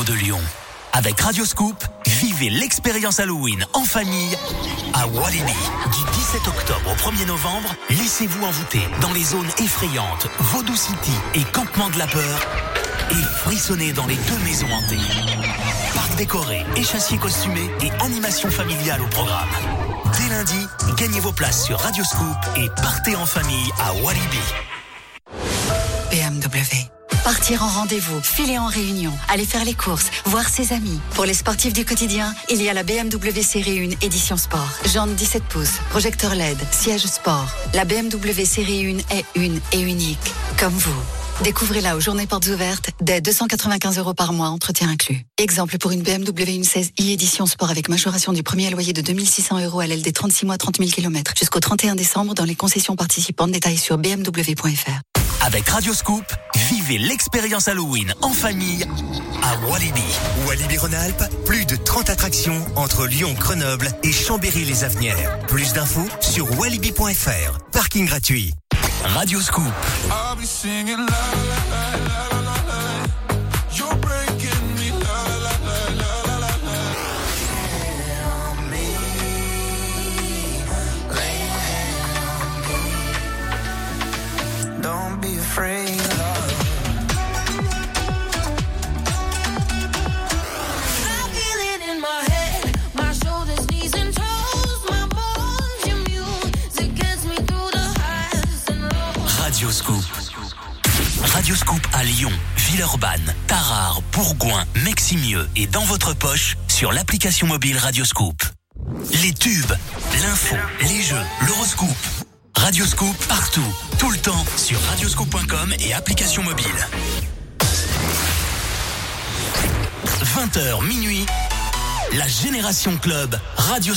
de Lyon. Avec Radio Scoop, vivez l'expérience Halloween en famille à Walibi. Du 17 octobre au 1er novembre, laissez-vous envoûter dans les zones effrayantes Vaudou City et Campement de la Peur et frissonnez dans les deux maisons hantées. Parc décoré, échassier costumé et animation familiale au programme. Dès lundi, gagnez vos places sur Radio Scoop et partez en famille à Walibi. BMW. Partir en rendez-vous, filer en réunion, aller faire les courses, voir ses amis. Pour les sportifs du quotidien, il y a la BMW Série 1 édition sport. Jante 17 pouces, projecteur LED, siège sport. La BMW Série 1 est une et unique, comme vous. Découvrez-la aux journées portes ouvertes dès 295 euros par mois, entretien inclus. Exemple pour une BMW 1.16 i édition sport avec majoration du premier loyer de 2600 euros à l'aile des 36 mois 30 000 km jusqu'au 31 décembre dans les concessions participantes. Détails sur bmw.fr. Avec Radio Scoop, vivez l'expérience Halloween en famille à Walibi. Walibi Rhône-Alpes, plus de 30 attractions entre Lyon, Grenoble et Chambéry-les-Avenières. Plus d'infos sur walibi.fr. Parking gratuit. Radio et dans votre poche sur l'application mobile Radio Scoop. Les tubes, l'info, les jeux, l'horoscope. Radio Scoop partout, tout le temps sur radioscoop.com et application mobile. 20h minuit, la Génération Club Radio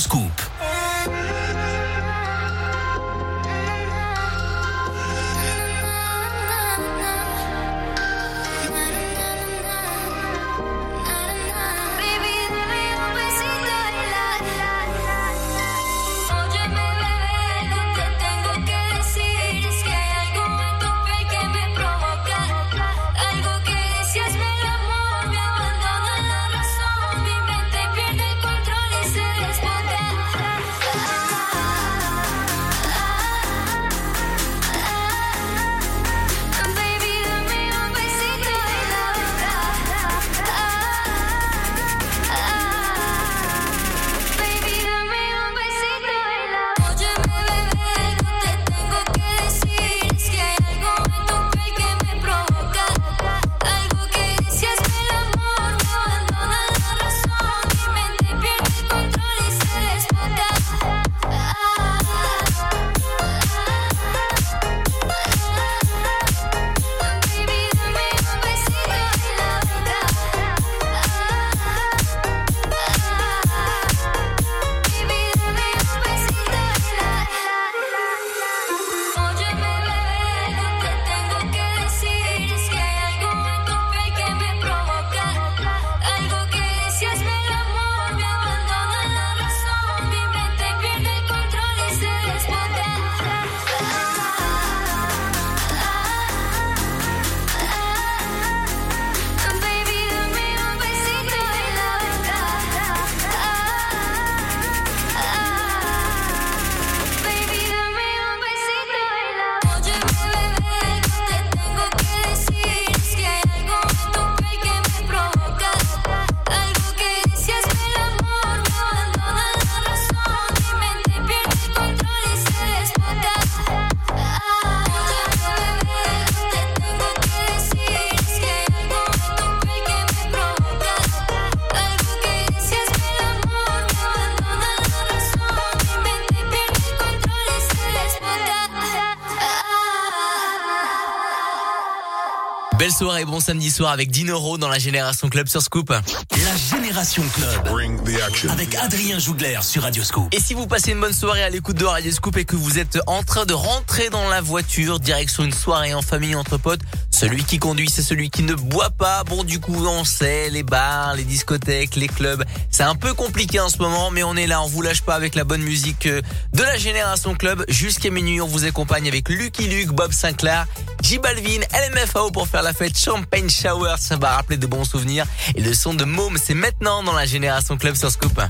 Belle soirée, bon samedi soir avec Dinoro dans la Génération Club sur Scoop. La Génération Club. Avec Adrien Jougler sur Radio Scoop. Et si vous passez une bonne soirée à l'écoute de Radio Scoop et que vous êtes en train de rentrer dans la voiture, direction une soirée en famille entre potes, celui qui conduit c'est celui qui ne boit pas. Bon du coup on sait, les bars, les discothèques, les clubs, c'est un peu compliqué en ce moment mais on est là, on vous lâche pas avec la bonne musique euh, de la Génération Club. Jusqu'à minuit on vous accompagne avec Lucky Luke, Bob Sinclair, J Balvin, LMFAO pour faire la fête Champagne Shower, ça va rappeler de bons souvenirs. Et le son de Môme c'est maintenant dans la Génération Club sur Scoop.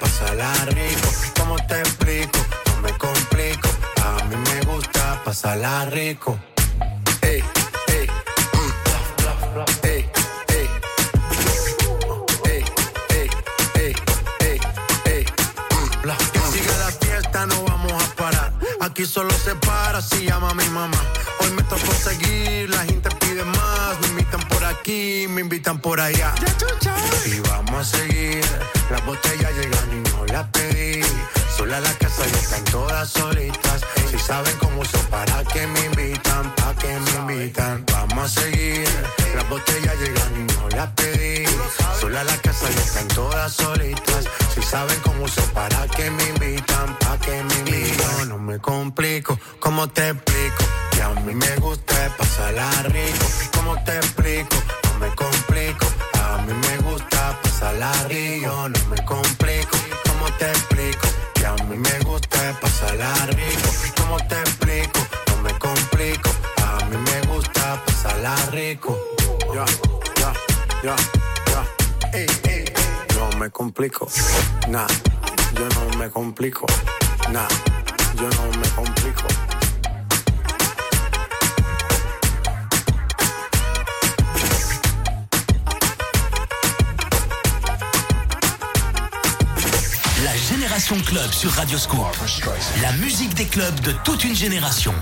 Pasarla rico. ¿Cómo te explico? No me complico, a mí me gusta pasarla rico. Ey, ey, la fiesta, no vamos a parar. Aquí solo se para si llama mi mamá. Hoy me tocó seguir, la gente pide más. Me invitan por aquí, me invitan por allá. Y vamos a seguir. Las botellas llegan y no las pedí. Sola la casa y están todas solitas. Si saben cómo son, para que me invitan, pa' que me invitan. Vamos a seguir. Las botellas llegan y no las pedí. Sola la casa y están todas solitas. Si saben cómo son, para que me invitan, pa' que me invitan. No me complico, ¿cómo te explico? Que a mí me gusta pasarla rico. ¿Cómo te explico? No me complico. A mí me gusta pasarla rico. No me complico. ¿Cómo te explico? Que a mí me gusta pasarla rico. ¿Cómo te explico? No me complico. A mí me gusta pasarla rico. Ya, ya, ya, ya. No me complico. Nah, yo no me complico. Nah, yo no me complico. Génération Club sur Radio Scoop. La musique des clubs de toute une génération.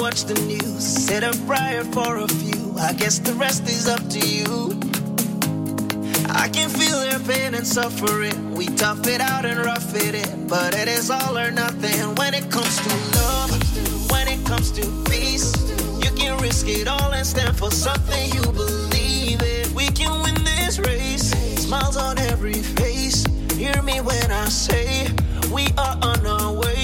Watch the news, said a prayer for a few. I guess the rest is up to you. I can feel their pain and suffering. We tough it out and rough it in, but it is all or nothing when it comes to love. When it comes to peace, you can risk it all and stand for something you believe in. We can win this race. Smiles on every face. Hear me when I say we are on our way.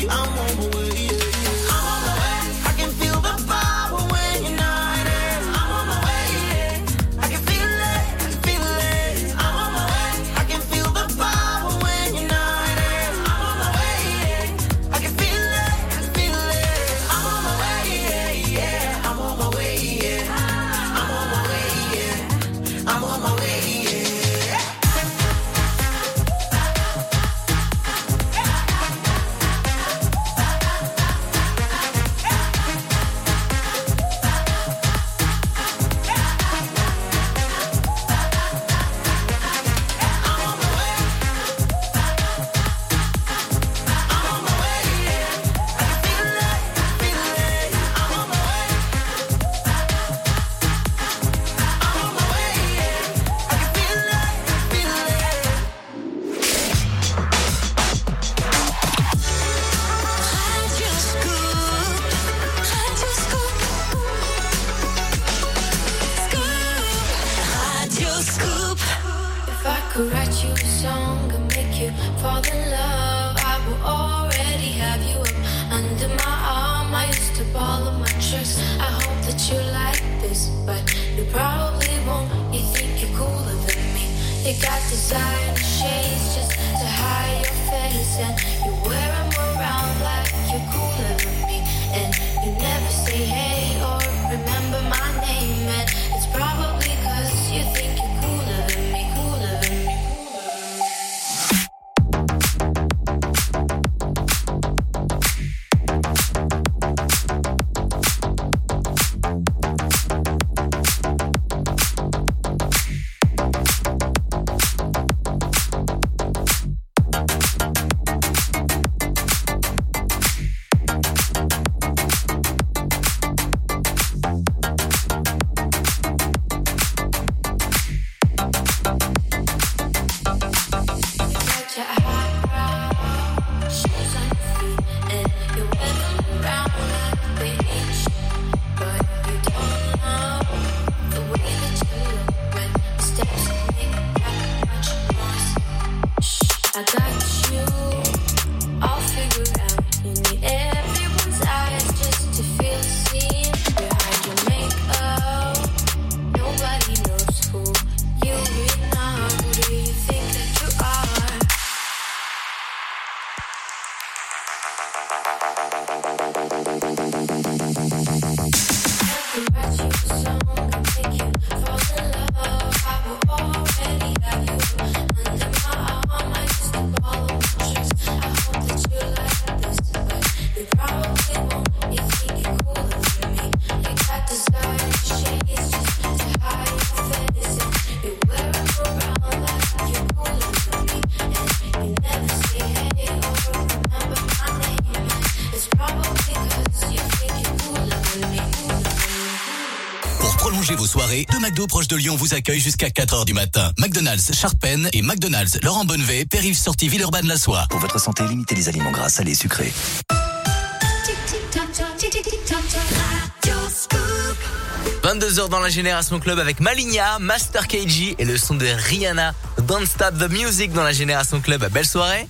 McDo proches de Lyon vous accueillent jusqu'à 4h du matin. McDonald's Charpennes et McDonald's Laurent Bonnevet, Périph sortie Villeurbanne la Soie. Pour votre santé, limitez les aliments gras, salés, sucrés. 22h dans la Génération Club avec Maligna, Master KG et le son de Rihanna. Don't Stop the Music dans la Génération Club. Belle soirée.